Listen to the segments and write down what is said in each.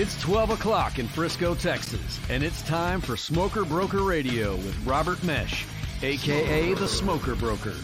It's 12 o'clock in Frisco, Texas, and it's time for Smoker Broker Radio with Robert Meche, aka the Smoker Broker.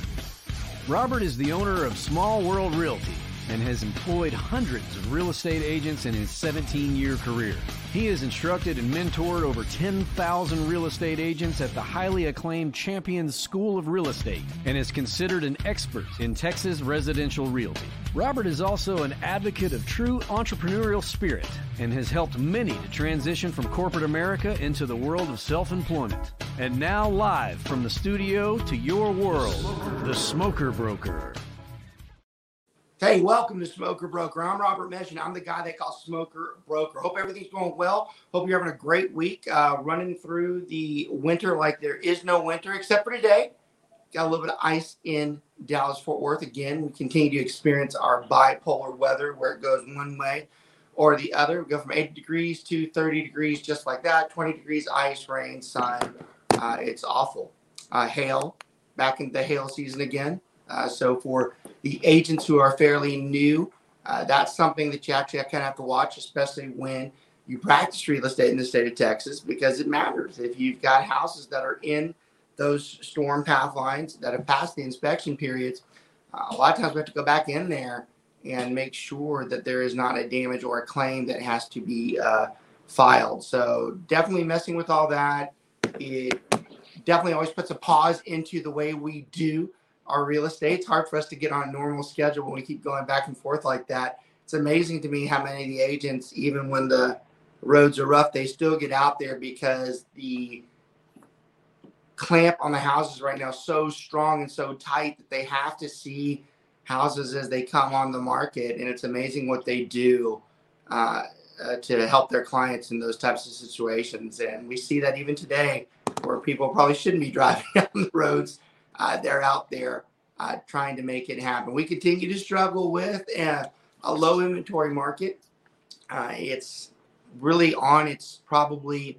Robert is the owner of Small World Realty and has employed hundreds of real estate agents in his 17 year career. He has instructed and mentored over 10,000 real estate agents at the highly acclaimed Champions School of Real Estate and is considered an expert in Texas residential realty. Robert is also an advocate of true entrepreneurial spirit and has helped many to transition from corporate America into the world of self employment. And now, live from the studio to your world, the Smoker Broker. Hey, welcome to Smoker Broker. I'm Robert Meche, and I'm the guy they call Smoker Broker. Hope everything's going well. Hope you're having a great week uh, running through the winter like there is no winter except for today. Got a little bit of ice in Dallas Fort Worth again. We continue to experience our bipolar weather where it goes one way or the other. We go from 80 degrees to 30 degrees, just like that 20 degrees, ice, rain, sun. Uh, it's awful. Uh, hail, back in the hail season again. Uh, so for the agents who are fairly new, uh, that's something that you actually kind of have to watch, especially when you practice real estate in the state of Texas, because it matters. If you've got houses that are in those storm path lines that have passed the inspection periods, uh, a lot of times we have to go back in there and make sure that there is not a damage or a claim that has to be uh, filed. So definitely messing with all that. It definitely always puts a pause into the way we do our real estate. It's hard for us to get on a normal schedule when we keep going back and forth like that. It's amazing to me how many of the agents, even when the roads are rough, they still get out there because the clamp on the houses right now is so strong and so tight that they have to see houses as they come on the market. And it's amazing what they do uh, uh, to help their clients in those types of situations. And we see that even today where people probably shouldn't be driving on the roads uh, they're out there uh, trying to make it happen. We continue to struggle with a, a low inventory market. Uh, it's really on its probably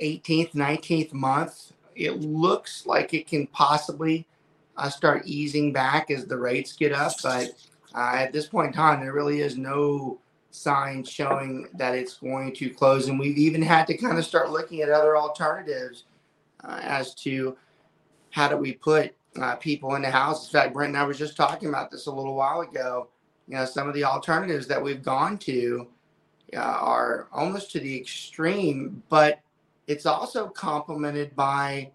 18th, 19th month. It looks like it can possibly uh, start easing back as the rates get up, but uh, at this point in time, there really is no sign showing that it's going to close. And we've even had to kind of start looking at other alternatives uh, as to how do we put uh, people the house? In fact, Brent and I was just talking about this a little while ago. You know, some of the alternatives that we've gone to uh, are almost to the extreme, but it's also complemented by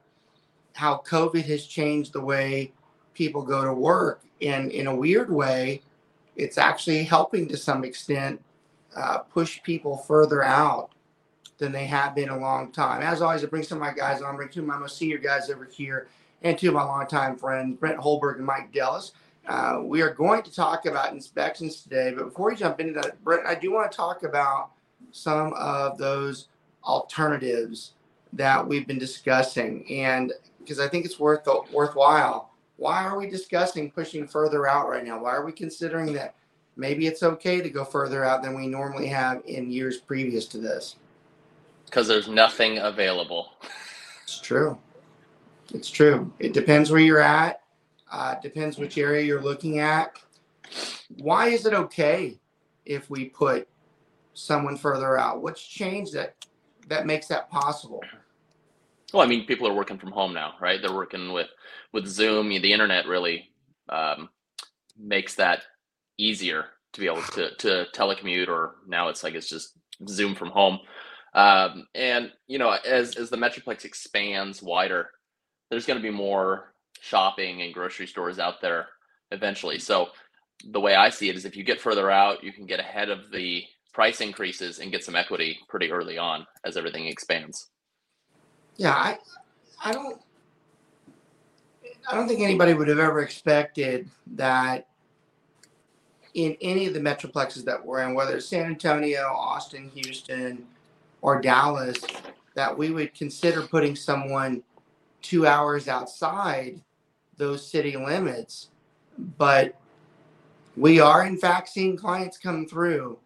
how COVID has changed the way people go to work. And in a weird way, it's actually helping to some extent uh, push people further out than they have been a long time. As always, I bring some of my guys on, bring two of my most senior guys over here and two of my longtime friends, Brent Holberg and Mike Dellis. Uh, we are going to talk about inspections today, but before we jump into that, Brent, I do want to talk about some of those alternatives that we've been discussing, and because I think it's worth worthwhile. Why are we discussing pushing further out right now? Why are we considering that maybe it's okay to go further out than we normally have in years previous to this? Because there's nothing available. It's true. It's true. It depends where you're at. Uh, depends which area you're looking at. Why is it okay if we put someone further out? What's changed that that makes that possible? Well, I mean, people are working from home now, right? They're working with with Zoom. The internet really um, makes that easier to be able to to telecommute, or now it's like it's just Zoom from home. Um, and you know, as as the metroplex expands wider, there's going to be more shopping and grocery stores out there eventually. So the way I see it is if you get further out, you can get ahead of the price increases and get some equity pretty early on as everything expands. Yeah, I I don't I don't think anybody would have ever expected that in any of the metroplexes that we're in, whether it's San Antonio, Austin, Houston, or Dallas, that we would consider putting someone two hours outside those city limits. But we are, in fact, seeing clients come through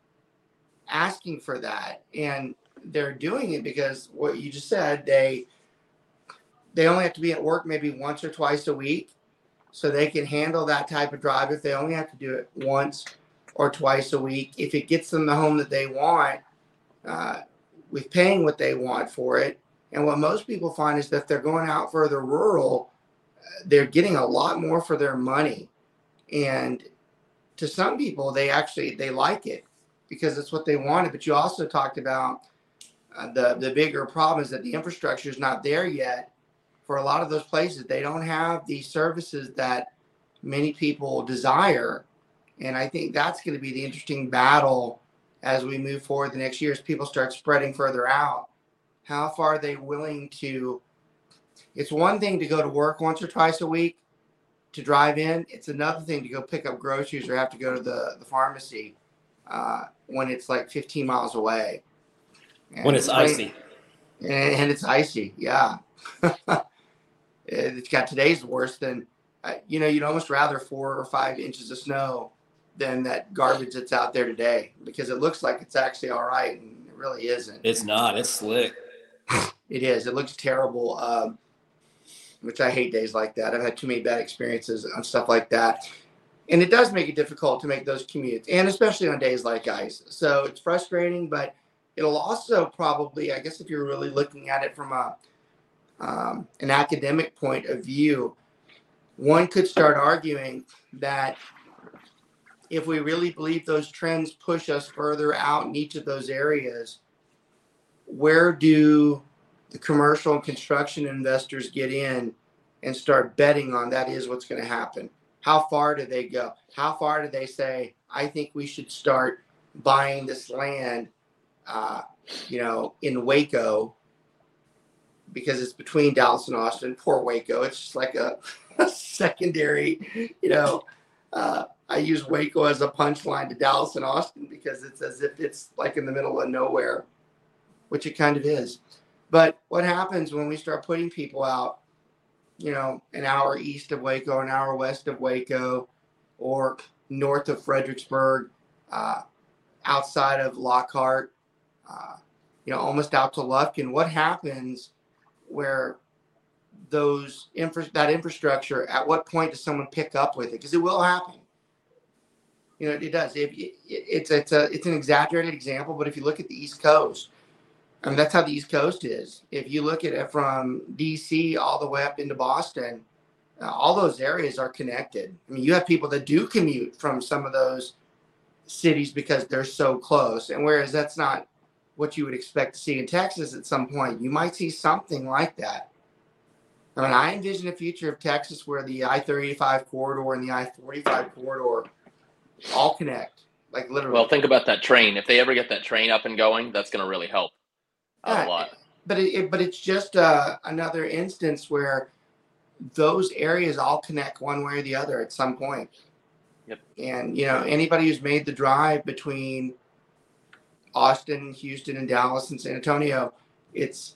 asking for that. And they're doing it because what you just said, they they only have to be at work maybe once or twice a week. So they can handle that type of drive if they only have to do it once or twice a week. If it gets them the home that they want, uh, with paying what they want for it. And what most people find is that if they're going out further rural, they're getting a lot more for their money. And to some people, they actually they like it because it's what they wanted. But you also talked about uh, the the bigger problem is that the infrastructure is not there yet for a lot of those places. They don't have the services that many people desire, and I think that's going to be the interesting battle as we move forward the next year as people start spreading further out. How far are they willing to? It's one thing to go to work once or twice a week to drive in. It's another thing to go pick up groceries or have to go to the, the pharmacy uh, when it's like 15 miles away. And when it's icy. And, and it's icy, yeah. it's got today's worse than, uh, you know, you'd almost rather four or five inches of snow than that garbage that's out there today because it looks like it's actually all right and it really isn't. It's not. It's slick. It is. It looks terrible. Um, which I hate days like that. I've had too many bad experiences on stuff like that. And it does make it difficult to make those commutes, and especially on days like ice. So it's frustrating, but it'll also probably, I guess, if you're really looking at it from a um, an academic point of view, one could start arguing that if we really believe those trends push us further out in each of those areas, where do the commercial and construction investors get in and start betting on that is what's going to happen. How far do they go? How far do they say, I think we should start buying this land, uh, you know, in Waco because it's between Dallas and Austin. Poor Waco. It's just like a, a secondary, you know. Uh, I use Waco as a punchline to Dallas and Austin because it's as if it's like in the middle of nowhere, which it kind of is. But what happens when we start putting people out, you know, an hour east of Waco, an hour west of Waco, or north of Fredericksburg, uh, outside of Lockhart, uh, you know, almost out to Lufkin? What happens where those infra- that infrastructure? At what point does someone pick up with it? Because it will happen. You know, it does. If it, it's it's a it's an exaggerated example, but if you look at the East Coast, Mean, that's how the East Coast is. If you look at it from DC all the way up into Boston, uh, all those areas are connected. I mean, you have people that do commute from some of those cities because they're so close. And whereas that's not what you would expect to see in Texas at some point, you might see something like that. I mean, I envision a future of Texas where the I 35 corridor and the I 45 corridor all connect, like literally. Well, think about that train. If they ever get that train up and going, that's going to really help a lot. But it, it, but it's just uh, another instance where those areas all connect one way or the other at some point. Yep. And you know anybody who's made the drive between Austin, Houston, and Dallas and San Antonio, it's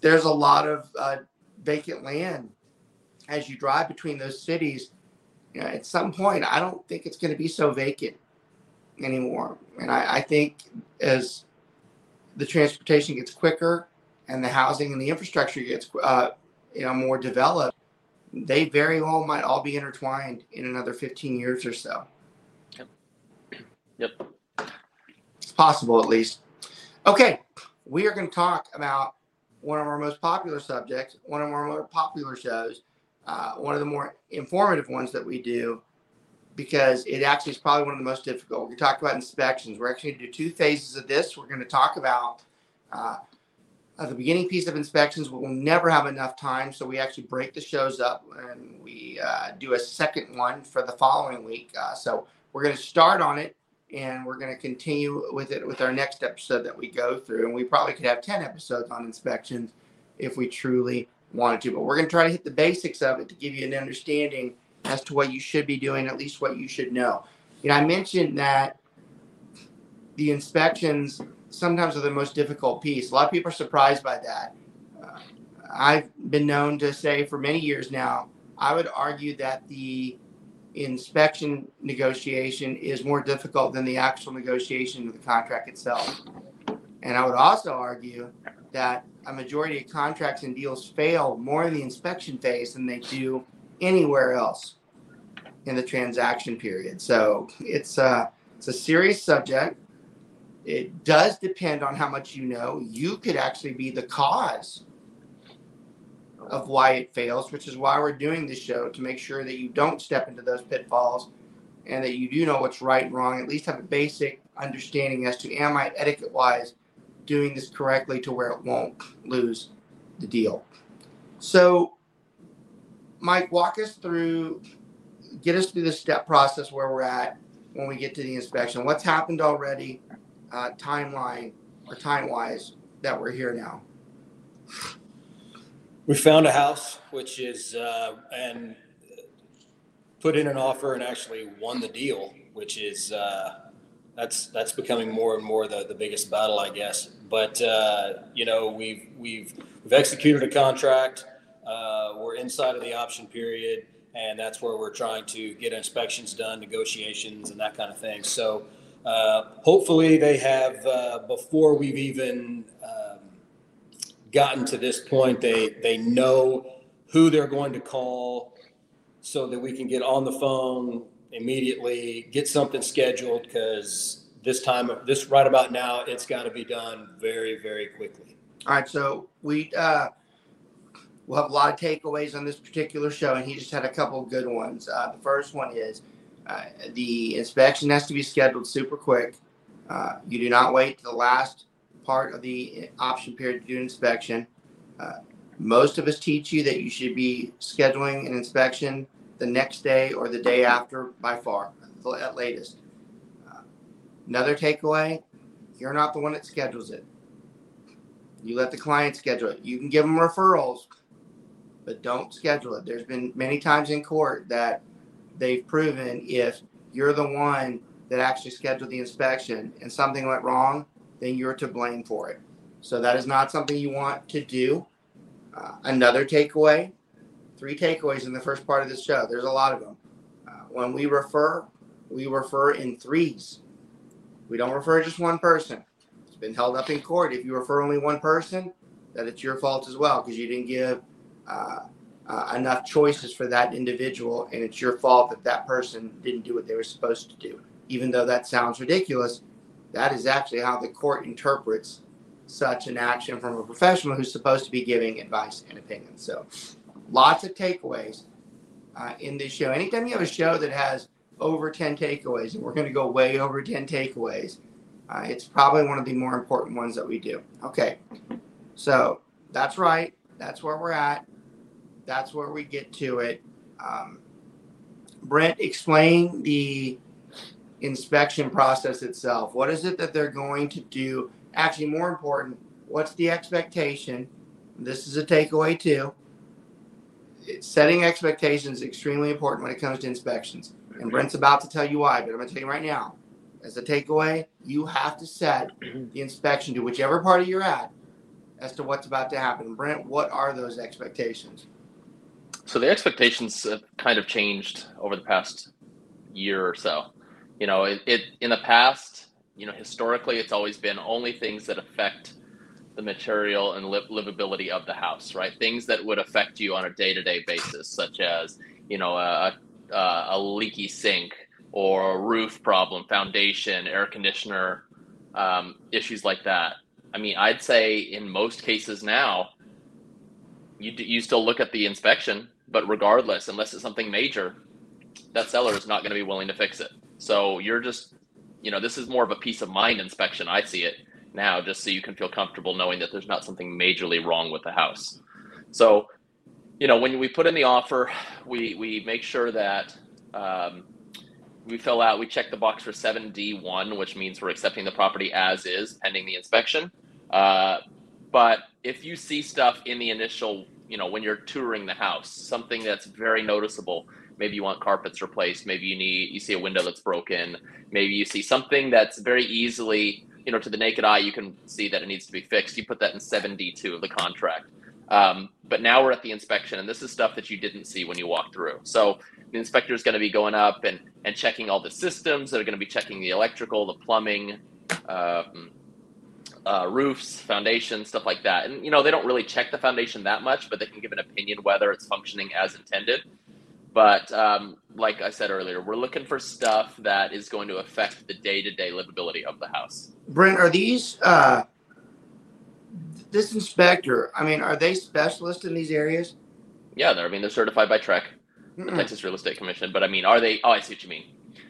there's a lot of uh, vacant land as you drive between those cities. You know, at some point, I don't think it's going to be so vacant anymore. And I, I think as the transportation gets quicker and the housing and the infrastructure gets uh, you know more developed, they very well might all be intertwined in another 15 years or so. Yep. Yep. It's possible at least. Okay, we are going to talk about one of our most popular subjects, one of our more popular shows, uh, one of the more informative ones that we do, because it actually is probably one of the most difficult. We talked about inspections. We're actually going to do two phases of this. We're going to talk about uh, the beginning piece of inspections. We'll never have enough time, so we actually break the shows up and we uh, do a second one for the following week. Uh, so we're going to start on it and we're going to continue with it with our next episode that we go through. And we probably could have 10 episodes on inspections if we truly wanted to. But we're going to try to hit the basics of it to give you an understanding as to what you should be doing, at least what you should know. You know, I mentioned that the inspections sometimes are the most difficult piece. A lot of people are surprised by that. Uh, I've been known to say for many years now, I would argue that the inspection negotiation is more difficult than the actual negotiation of the contract itself. And I would also argue that a majority of contracts and deals fail more in the inspection phase than they do anywhere else in the transaction period. So it's a, uh, it's a serious subject. it does depend on how much you know. You could actually be the cause of why it fails, which is why we're doing this show to make sure that you don't step into those pitfalls and that you do know what's right and wrong, at least have a basic understanding as to am I etiquette wise doing this correctly to where it won't lose the deal. So, Mike, walk us through, get us through the step process where we're at when we get to the inspection. What's happened already, uh, timeline or time wise that we're here now? We found a house, which is, uh, and put in an offer and actually won the deal, which is, uh, that's that's becoming more and more the, the biggest battle, I guess. But uh, you know, we've we've we've executed a contract. Uh, we're inside of the option period, and that's where we're trying to get inspections done, negotiations, and that kind of thing. So uh, hopefully, they have uh, before we've even um, gotten to this point. They they know who they're going to call, so that we can get on the phone immediately, get something scheduled because this time, this right about now, it's got to be done very, very quickly. All right, so we uh, we'll have a lot of takeaways on this particular show, and he just had a couple good ones. Uh, the first one is uh, the inspection has to be scheduled super quick. Uh, you do not wait to the last part of the option period to do an inspection. Uh, most of us teach you that you should be scheduling an inspection the next day or the day after by far at latest. Uh, another takeaway you're not the one that schedules it. You let the client schedule it. You can give them referrals, but don't schedule it. There's been many times in court that they've proven if you're the one that actually scheduled the inspection and something went wrong, then you're to blame for it. So that is not something you want to do. Uh, another takeaway three takeaways in the first part of this show. There's a lot of them. Uh, when we refer, we refer in threes. We don't refer just one person. It's been held up in court. If you refer only one person, that it's your fault as well because you didn't give uh, uh, enough choices for that individual, and it's your fault that that person didn't do what they were supposed to do. Even though that sounds ridiculous, that is actually how the court interprets such an action from a professional who's supposed to be giving advice and opinion. So lots of takeaways uh, in this show. Anytime you have a show that has over 10 takeaways, and we're going to go way over 10 takeaways, uh, it's probably one of the more important ones that we do. Okay, so that's right. That's where we're at. That's where we get to it. Um, Brent, explain the inspection process itself. What is it that they're going to do? Actually, more important, what's the expectation? This is a takeaway too setting expectations is extremely important when it comes to inspections. And Brent's about to tell you why, but I'm going to tell you right now. As a takeaway, you have to set the inspection to whichever party you're at as to what's about to happen. Brent, what are those expectations? So the expectations have kind of changed over the past year or so. You know, it, it in the past, you know, historically, it's always been only things that affect the material and li- livability of the house, right? Things that would affect you on a day to day basis, such as, you know, a, a, a, leaky sink or a roof problem, foundation, air conditioner, um, issues like that. I mean, I'd say in most cases now, you, you still look at the inspection, but regardless, unless it's something major, that seller is not going to be willing to fix it. So you're just, you know, this is more of a peace of mind inspection. I see it now just so you can feel comfortable knowing that there's not something majorly wrong with the house. So, you know, when we put in the offer, we we make sure that um, we fill out, we check the box for 7D1, which means we're accepting the property as is pending the inspection. Uh, but if you see stuff in the initial, you know, when you're touring the house, something that's very noticeable, maybe you want carpets replaced, maybe you need, you see a window that's broken, maybe you see something that's very easily you know, to the naked eye, you can see that it needs to be fixed. You put that in 7D2 of the contract. Um, but now we're at the inspection, and this is stuff that you didn't see when you walked through. So the inspector is going to be going up and, and checking all the systems. They're going to be checking the electrical, the plumbing, um, uh, roofs, foundations, stuff like that. And you know they don't really check the foundation that much, but they can give an opinion whether it's functioning as intended. But um, like I said earlier, we're looking for stuff that is going to affect the day-to-day livability of the house. Brent, are these uh, this inspector? I mean, are they specialists in these areas? Yeah, they're. I mean, they're certified by TREC, the. Texas Real Estate Commission. But I mean, are they? Oh, I see what you mean.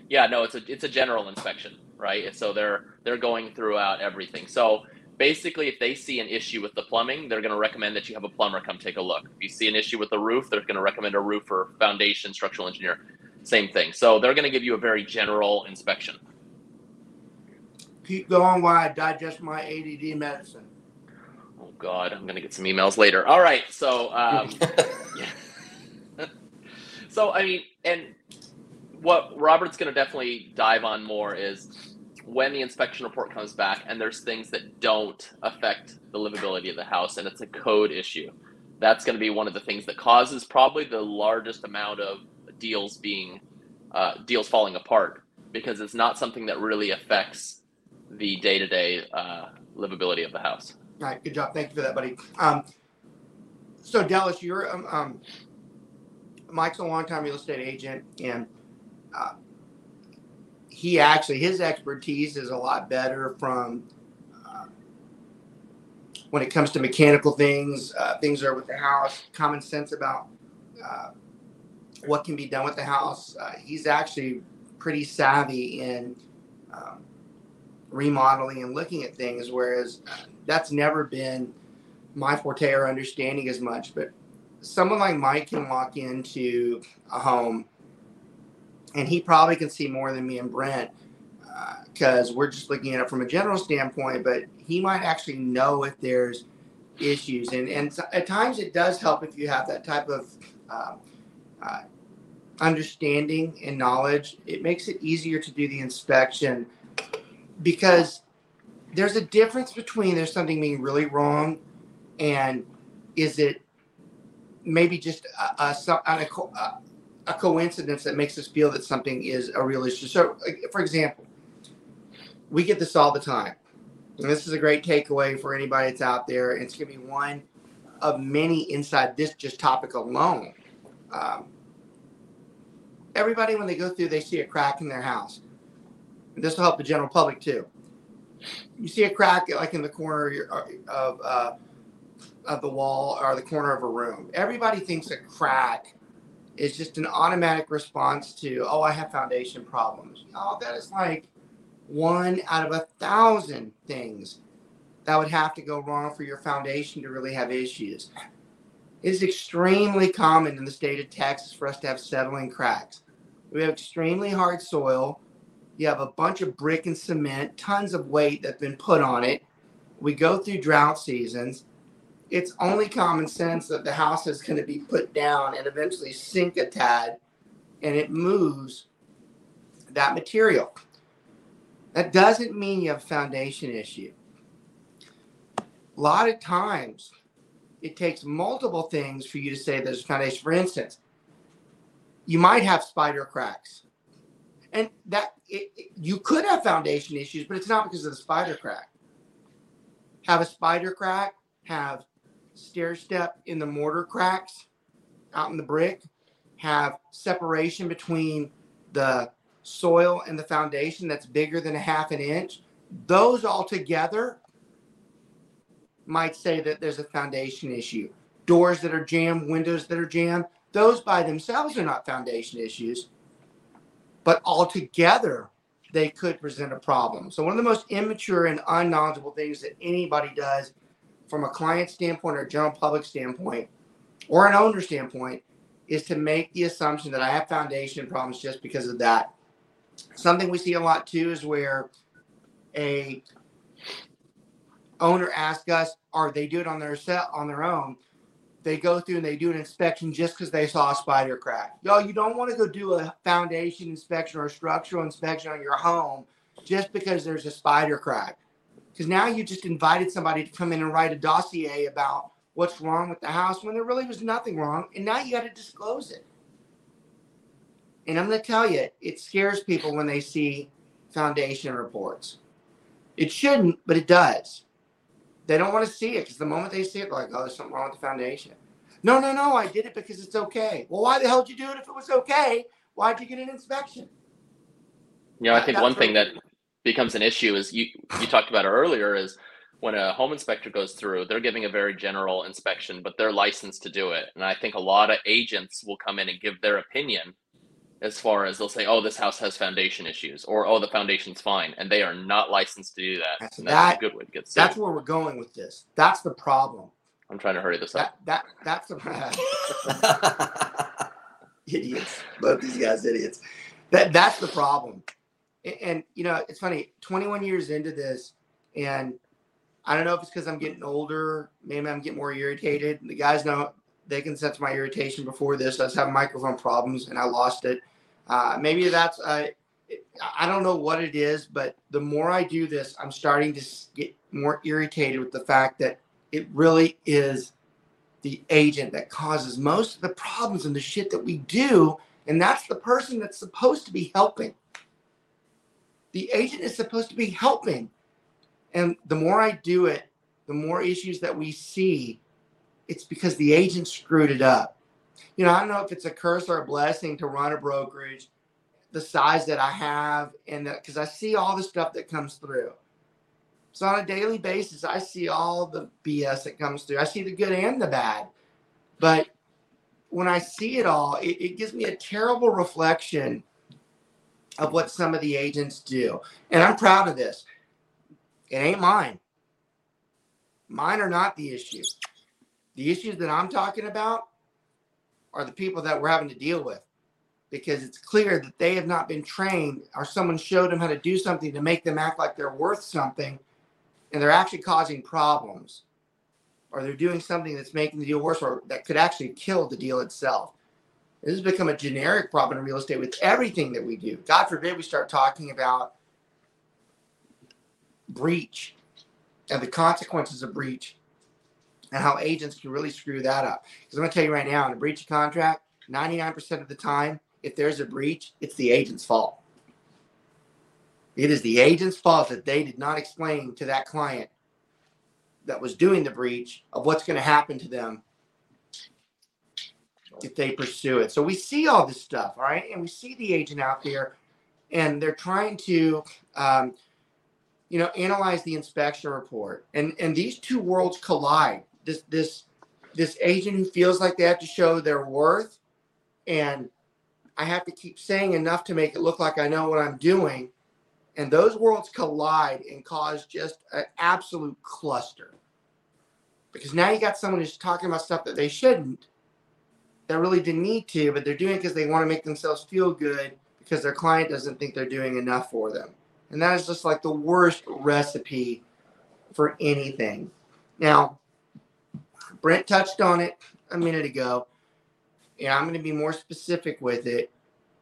Yeah, no, it's a it's a general inspection, right? And So they're they're going throughout everything. So basically, if they see an issue with the plumbing, they're going to recommend that you have a plumber come take a look. If you see an issue with the roof, they're going to recommend a roofer, foundation, structural engineer. Same thing. So they're going to give you a very general inspection. Keep going while I digest my ADD medicine. Oh God, I'm going to get some emails later. All right, so um, so I mean, and what Robert's going to definitely dive on more is when the inspection report comes back and there's things that don't affect the livability of the house and it's a code issue. That's going to be one of the things that causes probably the largest amount of deals being uh, deals falling apart because it's not something that really affects the day-to-day uh, livability of the house. All right, good job. Thank you for that, buddy. Um, so Dallas, you're um, um, Mike's a longtime real estate agent, and uh, he actually his expertise is a lot better from uh, when it comes to mechanical things, uh, things are with the house, common sense about uh, what can be done with the house. Uh, he's actually pretty savvy in um, remodeling and looking at things, whereas uh, that's never been my forte or understanding as much. But someone like Mike can walk into a home and he probably can see more than me and Brent because we're just looking at it from a general standpoint, but he might actually know if there's issues. And, and at times it does help if you have that type of uh, uh, understanding and knowledge. It makes it easier to do the inspection because there's a difference between there's something being really wrong and is it maybe just a, a, a, a, a coincidence that makes us feel that something is a real issue. So, for example, we get this all the time. And this is a great takeaway for anybody that's out there. It's going to be one of many inside this just topic alone. Um, everybody, when they go through, they see a crack in their house. This will help the general public too. You see a crack like in the corner of, your, of, uh, of the wall or the corner of a room. Everybody thinks a crack is just an automatic response to, oh, I have foundation problems. Oh, that is like one out of a thousand things that would have to go wrong for your foundation to really have issues. It is extremely common in the state of Texas for us to have settling cracks. We have extremely hard soil. You have a bunch of brick and cement, tons of weight that's been put on it. We go through drought seasons. It's only common sense that the house is going to be put down and eventually sink a tad and it moves that material. That doesn't mean you have a foundation issue. A lot of times, it takes multiple things for you to say there's a foundation. For instance, you might have spider cracks, and that it, it- you could have foundation issues, but it's not because of the spider crack. Have a spider crack, have stair step in the mortar cracks out in the brick, have separation between the soil and the foundation that's bigger than a half an inch, those all together might say that there's a foundation issue. Doors that are jammed, windows that are jammed, those by themselves are not foundation issues, but all together they could present a problem. So, one of the most immature and unknowledgeable things that anybody does from a client standpoint or general public standpoint or an owner standpoint is to make the assumption that I have foundation problems just because of that. Something we see a lot too is where a owner asks us, or they do it on their set on their own. They go through and they do an inspection just because they saw a spider crack. Yo, you don't want to go do a foundation inspection or a structural inspection on your home just because there's a spider crack. Because now you just invited somebody to come in and write a dossier about what's wrong with the house when there really was nothing wrong, and now you got to disclose it. And I'm going to tell you, it scares people when they see foundation reports. It shouldn't, but it does. They don't want to see it because the moment they see it, they're like, oh, there's something wrong with the foundation. No, no, no. I did it because it's okay. Well, why the hell did you do it if it was okay? Why'd you get an inspection? You know, I think one thing that becomes an issue is you you talked about it earlier is when a home inspector goes through, they're giving a very general inspection, but they're licensed to do it. And I think a lot of agents will come in and give their opinion as far as they'll say, "Oh, this house has foundation issues," or "Oh, the foundation's fine," and they are not licensed to do that. That's, and that's that, a good way to get That's where we're going with this. That's the problem. I'm trying to hurry this that, up. That that's the problem. idiots. Both these guys idiots. That that's the problem. And, you know, it's funny. 21 years into this, and I don't know if it's because I'm getting older. Maybe I'm getting more irritated. The guys know they can sense my irritation before this. I was having microphone problems, and I lost it. Uh, maybe that's uh, I don't know what it is, but the more I do this, I'm starting to get more irritated with the fact that it really is the agent that causes most of the problems and the shit that we do. And that's the person that's supposed to be helping. The agent is supposed to be helping. And the more I do it, the more issues that we see, it's because the agent screwed it up. You know, I don't know if it's a curse or a blessing to run a brokerage, the size that I have, and that because I see all the stuff that comes through. So on a daily basis, I see all the BS that comes through. I see the good and the bad. But when I see it all, it, it gives me a terrible reflection of what some of the agents do. And I'm proud of this. It ain't mine. Mine are not the issue. The issues that I'm talking about are the people that we're having to deal with because it's clear that they have not been trained or someone showed them how to do something to make them act like they're worth something and they're actually causing problems or they're doing something that's making the deal worse or that could actually kill the deal itself. This has become a generic problem in real estate with everything that we do. God forbid we start talking about breach and the consequences of breach and how agents can really screw that up. Because I'm going to tell you right now, in a breach of contract, 99% of the time, if there's a breach, it's the agent's fault. It is the agent's fault that they did not explain to that client that was doing the breach of what's going to happen to them if they pursue it. So we see all this stuff, all right, and we see the agent out there, and they're trying to, um, you know, analyze the inspection report, and and these two worlds collide. This this this agent who feels like they have to show their worth, and I have to keep saying enough to make it look like I know what I'm doing and those worlds collide and cause just an absolute cluster. Because now you got someone who's talking about stuff that they shouldn't, that really didn't need to, but they're doing it because they want to make themselves feel good because their client doesn't think they're doing enough for them. And that is just like the worst recipe for anything. Now, Brent touched on it a minute ago, and I'm going to be more specific with it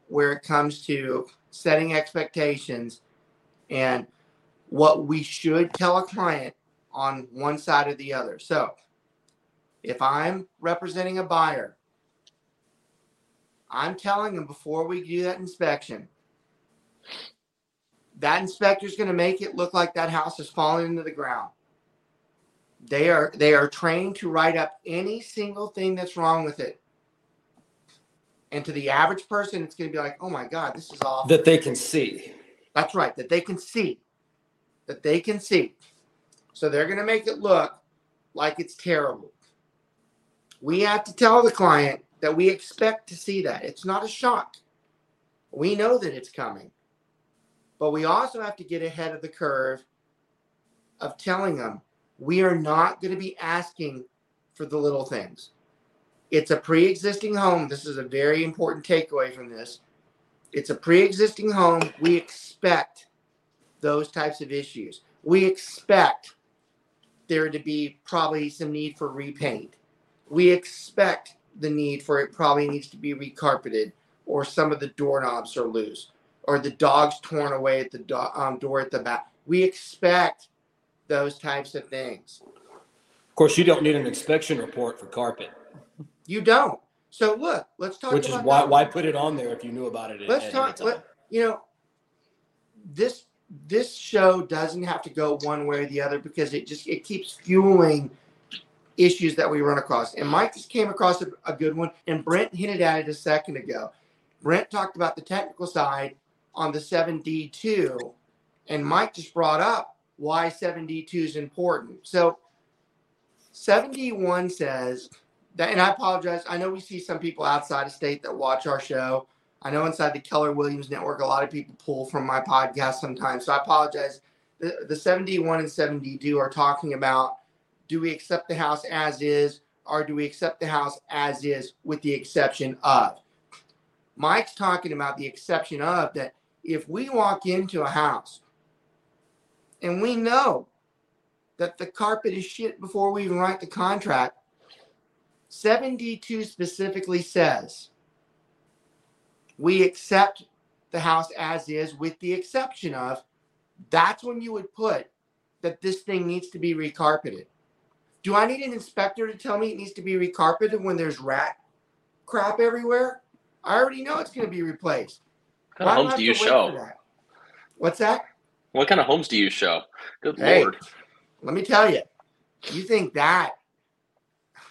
where it comes to setting expectations and what we should tell a client on one side or the other. So, if I'm representing a buyer, I'm telling them before we do that inspection, that inspector is going to make it look like that house is falling into the ground. They are they are trained to write up any single thing that's wrong with it. And to the average person, it's going to be like, "Oh my God, this is awful." That they can see. That's right, that they can see. That they can see. So they're going to make it look like it's terrible. We have to tell the client that we expect to see that. It's not a shock. We know that it's coming. But we also have to get ahead of the curve of telling them we are not going to be asking for the little things. It's a pre existing home. This is a very important takeaway from this it's a pre-existing home. We expect those types of issues. We expect there to be probably some need for repaint. We expect the need for it probably needs to be recarpeted or some of the doorknobs are loose or the dog's torn away at the do- um, door at the back. We expect those types of things. Of course, you don't need an inspection report for carpet. You don't. So look, let's talk. Which is why why put it on there if you knew about it. Let's talk. Let, you know, this this show doesn't have to go one way or the other because it just it keeps fueling issues that we run across. And Mike just came across a, a good one, and Brent hinted at it a second ago. Brent talked about the technical side on the 7D2, and Mike just brought up why 7D2 is important. So 7D1 says that, and I apologize. I know we see some people outside of state that watch our show. I know inside the Keller Williams network, a lot of people pull from my podcast sometimes. So I apologize. The, the 7D1 and 7D2 are talking about do we accept the house as is, or do we accept the house as is with the exception of? Mike's talking about the exception of that if we walk into a house and we know that the carpet is shit before we even write the contract, 7D2 specifically says we accept the house as is with the exception of that's when you would put that this thing needs to be recarpeted. Do I need an inspector to tell me it needs to be recarpeted when there's rat crap everywhere? I already know it's going to be replaced. What kind of homes do you show? What's that? What kind of homes do you show? Good hey, lord. Let me tell you. You think that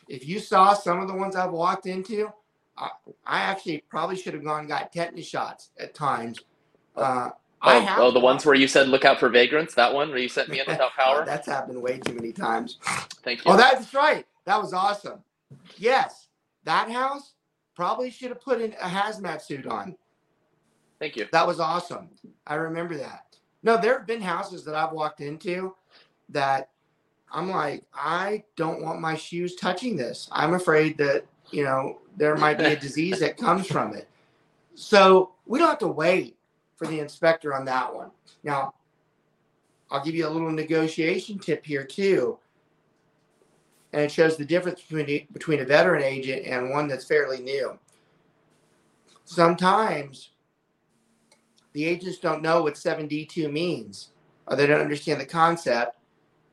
if you saw some of the ones I've walked into, I, I actually probably should have gone and got tetanus shots at times. Uh, oh, oh the ones where you said look out for vagrants. That one where you sent me in without oh, power. that's happened way too many times. Thank oh, you. Oh, that's right. That was awesome. Yes, that house probably should have put in a hazmat suit on. Thank you. That was awesome. I remember that. No, there have been houses that I've walked into that I'm like, I don't want my shoes touching this. I'm afraid that, you know, there might be a disease that comes from it. So we don't have to wait for the inspector on that one. Now, I'll give you a little negotiation tip here too. And it shows the difference between, between a veteran agent and one that's fairly new. Sometimes the agents don't know what 7D2 means or they don't understand the concept.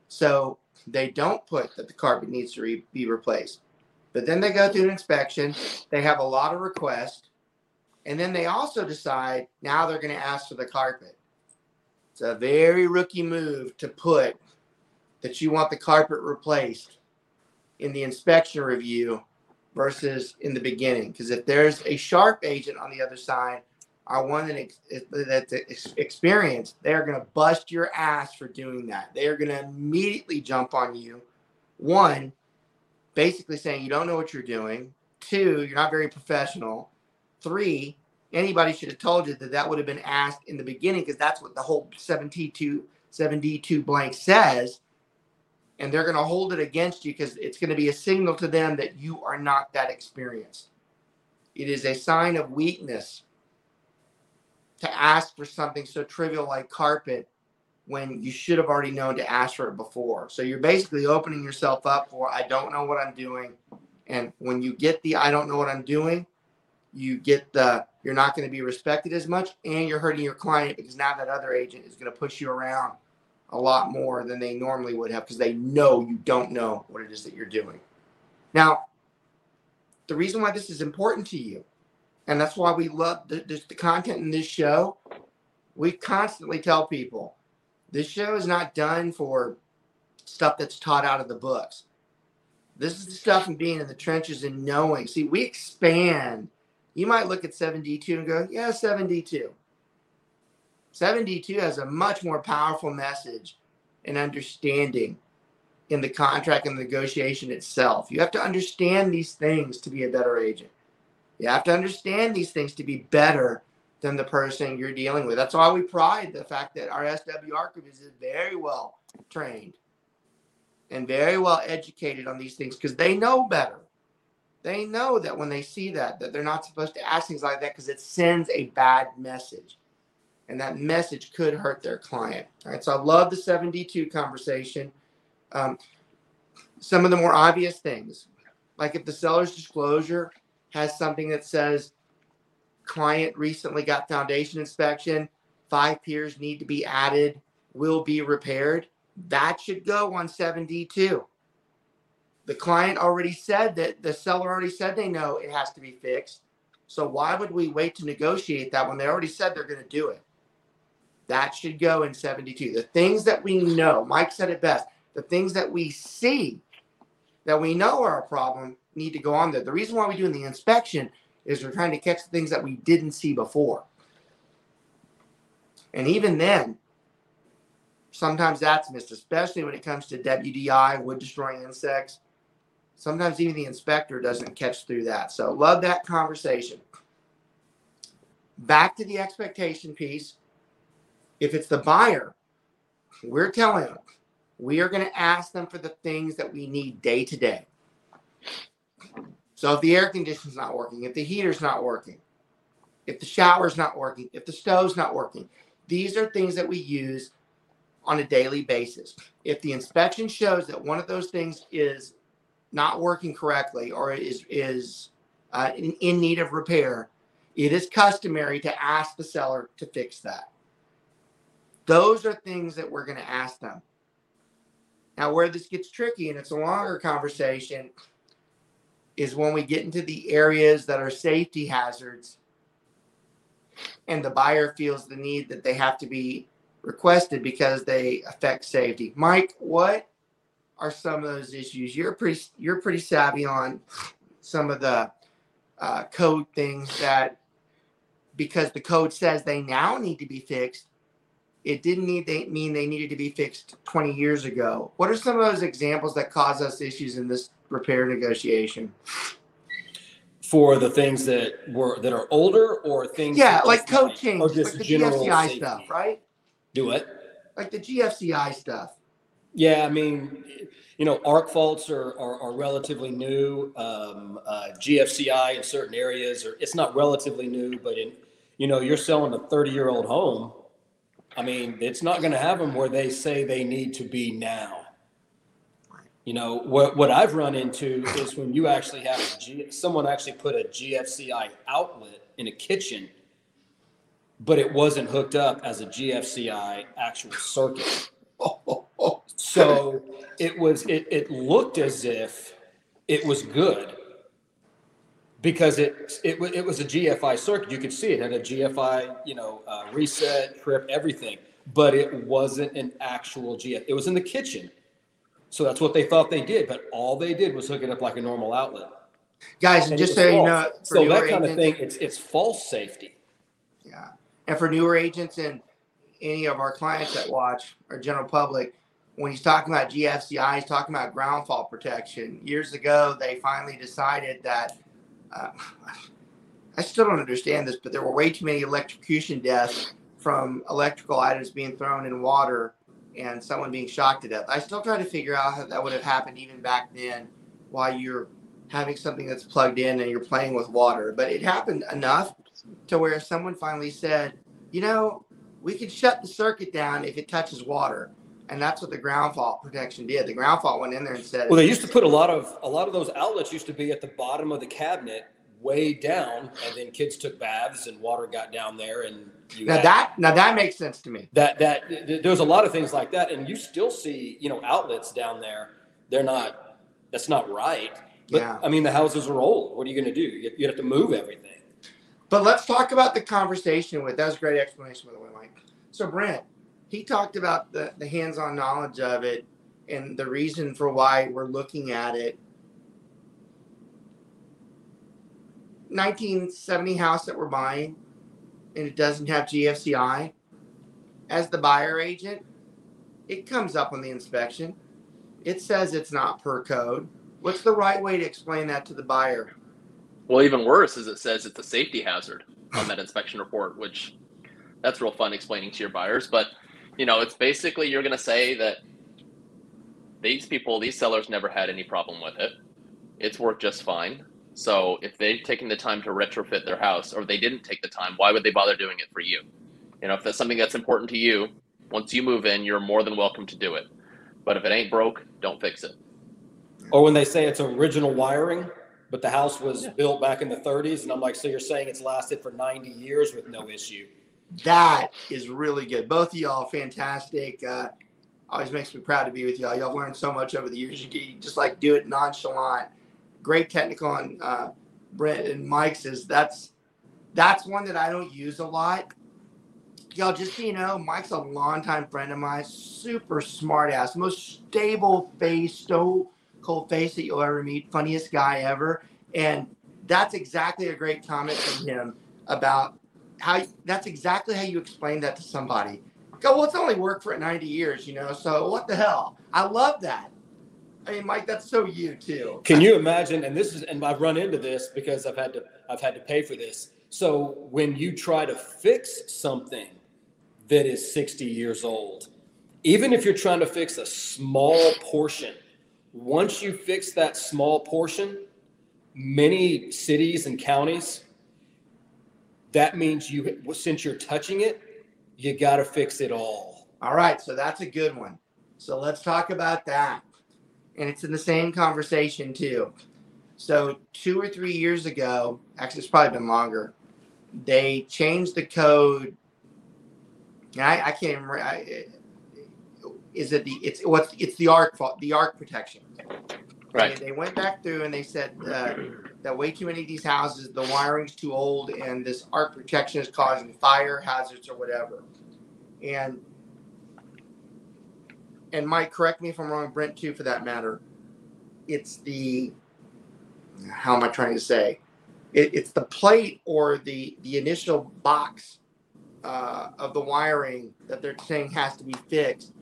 So they don't put that the carpet needs to re- be replaced. But then they go through an inspection, they have a lot of requests, and then they also decide now they're going to ask for the carpet. It's a very rookie move to put that you want the carpet replaced in the inspection review versus in the beginning. Because if there's a sharp agent on the other side are one that that's experienced, they are going to bust your ass for doing that. They are going to immediately jump on you. One, basically saying you don't know what you're doing. Two, you're not very professional. Three, anybody should have told you that that would have been asked in the beginning because that's what the whole 72 7D2 blank says. And they're going to hold it against you because it's going to be a signal to them that you are not that experienced. It is a sign of weakness to ask for something so trivial like carpet when you should have already known to ask for it before. So you're basically opening yourself up for I don't know what I'm doing. And when you get the I don't know what I'm doing, you get the you're not going to be respected as much and you're hurting your client because now that other agent is going to push you around a lot more than they normally would have because they know you don't know what it is that you're doing. Now, the reason why this is important to you and that's why we love the, the, the content in this show. We constantly tell people this show is not done for stuff that's taught out of the books. This is the stuff from being in the trenches and knowing. See, we expand. You might look at 7D2 and go, yeah, 7D2. 7D2 has a much more powerful message and understanding in the contract and the negotiation itself. You have to understand these things to be a better agent. You have to understand these things to be better than the person you're dealing with. That's why we pride the fact that our SW archivist is very well trained and very well educated on these things because they know better. They know that when they see that, that they're not supposed to ask things like that because it sends a bad message. And that message could hurt their client. All right. So I love the 7D2 conversation. Um, some of the more obvious things, like if the seller's disclosure has something that says client recently got foundation inspection, five piers need to be added, will be repaired. That should go on 7D2. The client already said that the seller already said they know it has to be fixed. So why would we wait to negotiate that when they already said they're going to do it? That should go in 72. The things that we know, Mike said it best, the things that we see that we know are a problem need to go on there. The reason why we're doing the inspection is we're trying to catch the things that we didn't see before. And even then, sometimes that's missed, especially when it comes to WDI, wood destroying insects. Sometimes even the inspector doesn't catch through that. So, love that conversation. Back to the expectation piece. If it's the buyer, we're telling them we are going to ask them for the things that we need day to day. So if the air conditioner's not working, if the heater's not working, if the shower's not working, if the stove's not working, these are things that we use on a daily basis. If the inspection shows that one of those things is not working correctly or is is uh, in, in need of repair, it is customary to ask the seller to fix that. Those are things that we're going to ask them. Now, where this gets tricky and it's a longer conversation is when we get into the areas that are safety hazards and the buyer feels the need that they have to be requested because they affect safety. Mike, what are some of those issues? You're pretty you're pretty savvy on some of the uh, code things that because the code says they now need to be fixed, it didn't need they mean they needed to be fixed 20 years ago. What are some of those examples that cause us issues in this repair negotiation? For the things that were that are older or things Yeah, that like code or just like the general GFCI safety. stuff, right? Do it. Like the GFCI stuff. Yeah, I mean, you know, arc faults are, are, are relatively new. Um, uh, GFCI in certain areas, or it's not relatively new, but in, you know, you're selling a 30 year old home. I mean, it's not going to have them where they say they need to be now. You know, what, what I've run into is when you actually have a G, someone actually put a GFCI outlet in a kitchen, but it wasn't hooked up as a GFCI actual circuit. So it was, it, it looked as if it was good because it, it, it was a GFI circuit. You could see it had a GFI, you know, uh, reset, trip, everything, but it wasn't an actual GF. It was in the kitchen. So that's what they thought they did, but all they did was hook it up like a normal outlet. Guys, and just so you know, So that kind of thing, it's, it's false safety. Yeah. And for newer agents and any of our clients that watch or general public, when he's talking about GFCI, he's talking about ground fault protection. Years ago, they finally decided that uh, I still don't understand this, but there were way too many electrocution deaths from electrical items being thrown in water and someone being shocked to death. I still try to figure out how that would have happened even back then while you're having something that's plugged in and you're playing with water. But it happened enough to where someone finally said, you know, we could shut the circuit down if it touches water. And that's what the ground fault protection did. The ground fault went in there and said, Well, they used to put a lot of a lot of those outlets used to be at the bottom of the cabinet, way down, and then kids took baths and water got down there, and you now had- that now that makes sense to me. that that there's a lot of things like that, and you still see you know outlets down there. They're not. That's not right. But Yeah. I mean, the houses are old. What are you going to do? You you have to move everything. But let's talk about the conversation with that was a great explanation by the way, Mike. So Brent, he talked about the, the hands-on knowledge of it and the reason for why we're looking at it. 1970 house that we're buying and it doesn't have GFCI. As the buyer agent, it comes up on the inspection. It says it's not per code. What's the right way to explain that to the buyer? Well, even worse is it says it's a safety hazard on that inspection report, which that's real fun explaining to your buyers. But you know, it's basically you're going to say that these people, these sellers, never had any problem with it. It's worked just fine. So if they've taken the time to retrofit their house, or they didn't take the time, why would they bother doing it for you? You know, if that's something that's important to you, once you move in, you're more than welcome to do it. But if it ain't broke, don't fix it. Or when they say it's original wiring, but the house was built back in the 30s, and I'm like, so you're saying it's lasted for 90 years with no issue? That is really good. Both of y'all fantastic. Uh, always makes me proud to be with y'all. Y'all learned so much over the years. You, just like do it nonchalant. Great technical on uh, Brent and Mike's is that's that's one that I don't use a lot. Y'all, just so you know, Mike's a longtime friend of mine, super smart ass, most stable face, so cold face that you'll ever meet, funniest guy ever. And that's exactly a great comment from him about how that's exactly how you explain that to somebody. Go, well, it's only worked for 90 years, you know, so what the hell? I love that. I mean, Mike, that's so you too. Can you imagine? And this is, and I've run into this because I've had to, I've had to pay for this. So when you try to fix something that is 60 years old, even if you're trying to fix a small portion, once you fix that small portion, many cities and counties, that means you, since you're touching it, you got to fix it all. All right. So that's a good one. So let's talk about that. And it's in the same conversation, too. So, two or three years ago, actually, it's probably been longer, they changed the code. And I, I can't remember. I, is it the it's what's it's the arc fault the arc protection right they, they went back through and they said uh, that way too many of these houses the wiring's too old and this arc protection is causing fire hazards or whatever. And and mike correct me if i'm wrong brent too for that matter. It's the how am i trying to say? It, it's the plate or the the initial box uh, of the wiring that they're saying has to be fixed.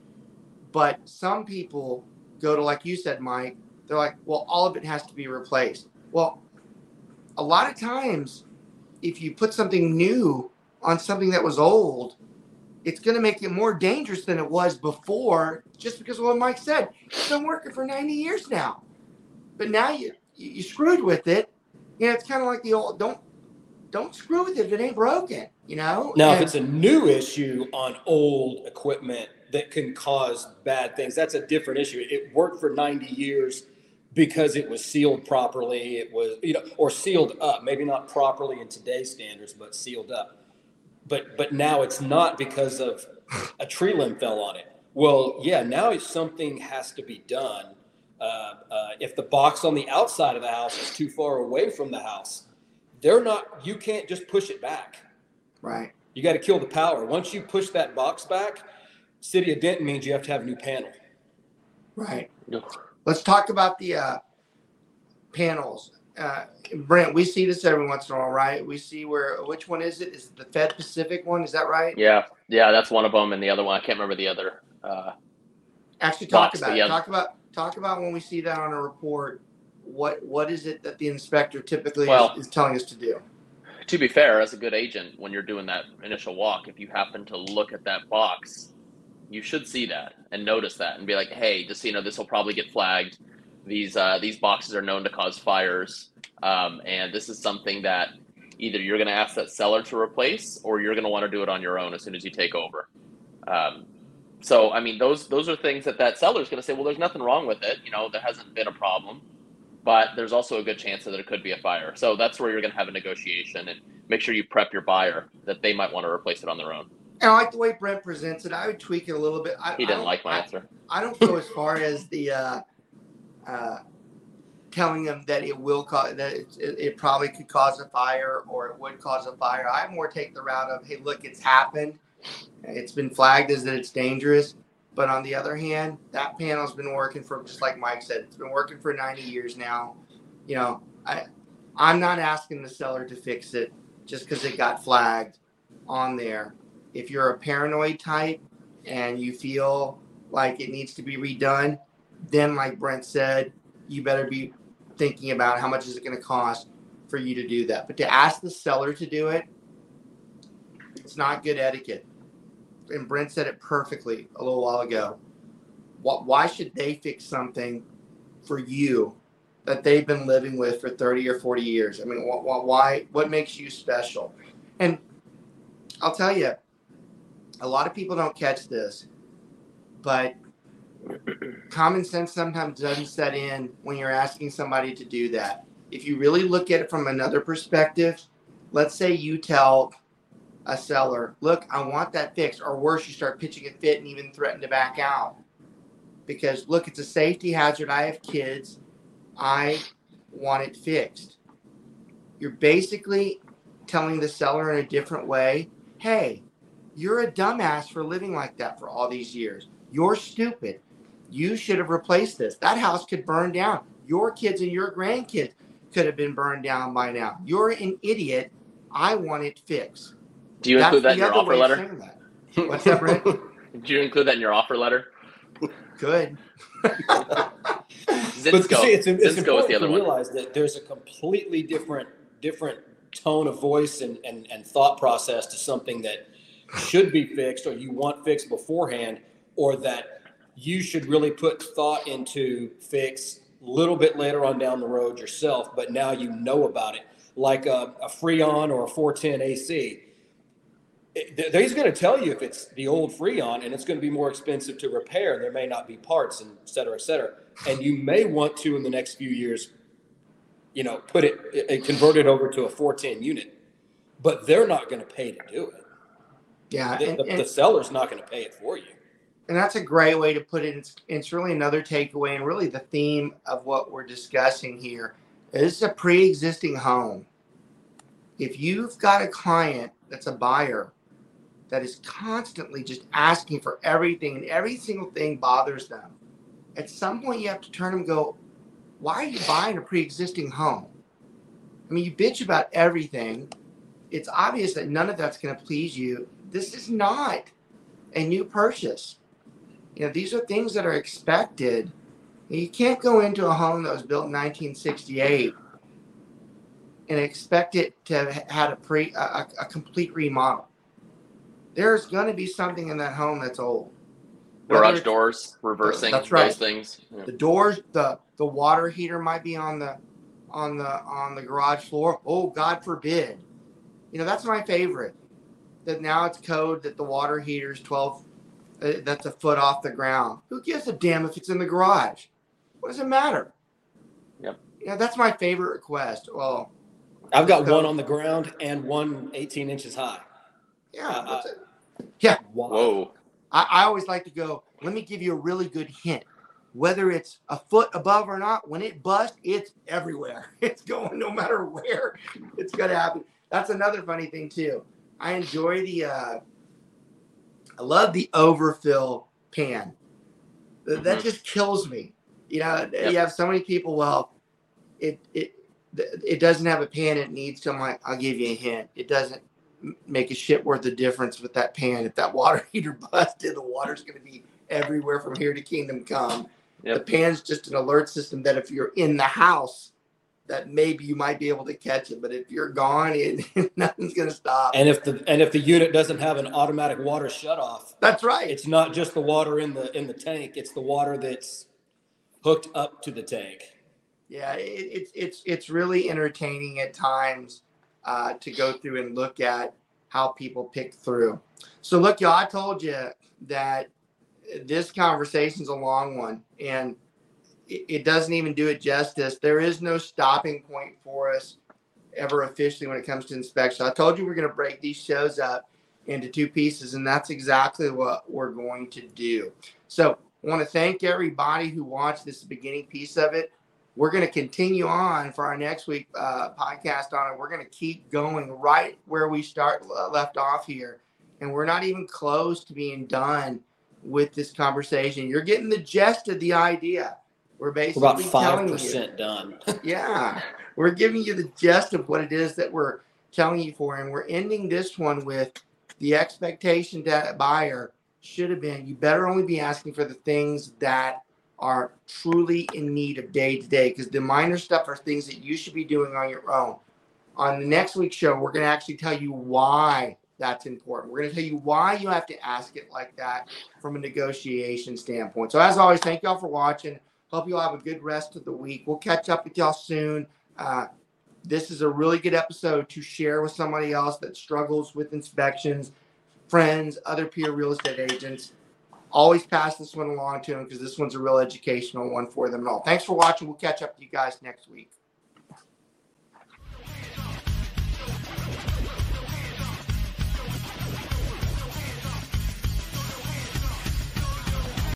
But some people go to, like you said, Mike, they're like, well, all of it has to be replaced. Well, a lot of times, if you put something new on something that was old, it's going to make it more dangerous than it was before, just because of what Mike said. It's been working for 90 years now, but now you you screwed with it. You know, it's kind of like the old don't don't screw with it if it ain't broken. You know. Now, and, if it's a new issue on old equipment, that can cause bad things. That's a different issue. It worked for 90 years because it was sealed properly. It was, you know, or sealed up, maybe not properly in today's standards, but sealed up. But but now it's not because of a tree limb fell on it. Well, yeah, now something has to be done. Uh, uh, if the box on the outside of the house is too far away from the house, they're not. You can't just push it back. Right. You got to kill the power. Once you push that box back, City of Denton means you have to have a new panel. Right. Let's talk about the uh, panels. Uh, Brent, we see this every once in a while, right? We see where which one is it? Is it the Fed Pacific one? Is that right? Yeah, yeah, that's one of them, and the other one I can't remember the other. Uh, Actually, talk box, about it. Talk about talk about when we see that on a report. What what is it that the inspector typically well, is, is telling us to do? To be fair, as a good agent, when you're doing that initial walk, if you happen to look at that box you should see that and notice that and be like, hey, just so you know, this will probably get flagged. These uh, these boxes are known to cause fires, um, and this is something that either you're going to ask that seller to replace or you're going to want to do it on your own as soon as you take over. Um, so, I mean, those those are things that that seller is going to say, well, there's nothing wrong with it. You know, there hasn't been a problem, but there's also a good chance that it could be a fire. So that's where you're going to have a negotiation and make sure you prep your buyer that they might want to replace it on their own. And I like the way Brent presents it. I would tweak it a little bit. I, he didn't like my I, answer. I don't go as far as the uh, uh, telling them that it will cause that it, it, probably could cause a fire or it would cause a fire. I more take the route of, hey, look, it's happened. It's been flagged as that it's dangerous. But on the other hand, that panel's been working for just like Mike said, it's been working for 90 years now. You know, I I'm not asking the seller to fix it just because it got flagged on there if you're a paranoid type and you feel like it needs to be redone, then like Brent said, you better be thinking about how much is it going to cost for you to do that. But to ask the seller to do it, it's not good etiquette. And Brent said it perfectly a little while ago. Why should they fix something for you that they've been living with for 30 or 40 years? I mean, why, what makes you special? And I'll tell you, a lot of people don't catch this, but common sense sometimes doesn't set in when you're asking somebody to do that. If you really look at it from another perspective, let's say you tell a seller, look, I want that fixed, or worse, you start pitching a fit and even threaten to back out. Because look, it's a safety hazard. I have kids. I want it fixed. You're basically telling the seller in a different way, hey, you're a dumbass for living like that for all these years. You're stupid. You should have replaced this. That house could burn down. Your kids and your grandkids could have been burned down by now. You're an idiot. I want it fixed. Do you That's include that in your other offer letter? saying that. What's that, Brent? Did you include that in your offer letter? Good. But Zinsco. see, it's, it's Zinsco was important the other to one. realize that there's a completely different different tone of voice and, and, and thought process to something that should be fixed or you want fixed beforehand or that you should really put thought into fix a little bit later on down the road yourself, but now you know about it. Like a, a Freon or a 410 AC. He's going to tell you if it's the old Freon and it's going to be more expensive to repair. There may not be parts and et cetera, et cetera. And you may want to in the next few years, you know, put it convert it over to a 410 unit, but they're not going to pay to do it. Yeah. The, And, the, and, the seller's not going to pay it for you. and that's a great way to put it. It's, it's really another takeaway and really the theme of what we're discussing here. This is a pre existing home. If you've got a client that's a buyer that is constantly just asking for everything and every single thing bothers them, at some point you have to turn and go, why are you buying a pre existing home? I mean, you bitch about everything. It's obvious that none of that's going to please you. This is not a new purchase. You know, these are things that are expected. You can't go into a home that was built in 1968 and expect it to have had a pre a, a- complete remodel. There's going to be something in that home that's old. Garage doors, reversing That's right. those things. Yeah. the doors the the water heater might be on the on the on the garage floor oh god forbid you know that's my favorite that now it's code that the water heater's 12 uh, that's a foot off the ground who gives a damn if it's in the garage what does it matter Yep. yeah that's my favorite request well I've got So- one on the ground and one 18 inches high. yeah Uh, that's it. Wow. Whoa. I, I always like to go, let me give you a really good hint. Whether it's a foot above or not, when it busts, it's everywhere. It's going no matter where. It's gonna happen. That's another funny thing too. I enjoy the uh I love the overfill pan. Th- That Mhm. just kills me. You know, Yep. you have so many people, well, it it it doesn't have a pan it needs to. I'm like, I'll give you a hint. It doesn't make a shit worth of difference with that pan. If that water heater busted, the water's going to be everywhere from here to Kingdom Come. Yep. The pan's just an alert system that if you're in the house, that maybe you might be able to catch it. But if you're gone, it, nothing's going to stop. And if the and if the unit doesn't have an automatic water shut off, That's right. it's not just the water in the in the tank, it's the water that's hooked up to the tank. Yeah, it, it's it's it's really entertaining at times uh, to go through and look at how people pick through. So look, y'all, I told you that this conversation's a long one, and it, doesn't even do it justice. There is no stopping point for us ever officially when it comes to inspection. I told you we're going to break these shows up into two pieces, and that's exactly what we're going to do. So I want to thank everybody who watched this beginning piece of it we're going to continue on for our next week uh, podcast on it. We're going to keep going right where we start uh, left off here, and we're not even close to being done with this conversation. You're getting the gist of the idea. We're We're basically about five percent done. yeah, we're giving you the gist of what it is that we're telling you for, and we're ending this one with the expectation that a buyer should have been. You better only be asking for the things that are truly in need of day to day because the minor stuff are things that you should be doing on your own. On the next week's show, we're going to actually tell you why that's important. We're going to tell you why you have to ask it like that from a negotiation standpoint. So, as always, thank y'all for watching. Hope you all have a good rest of the week. We'll catch up with y'all soon. Uh, this is a really good episode to share with somebody else that struggles with inspections, friends, other peer real estate agents always pass this one along to them because this one's a real educational one for them and all. Thanks for watching. We'll catch up with you guys next week.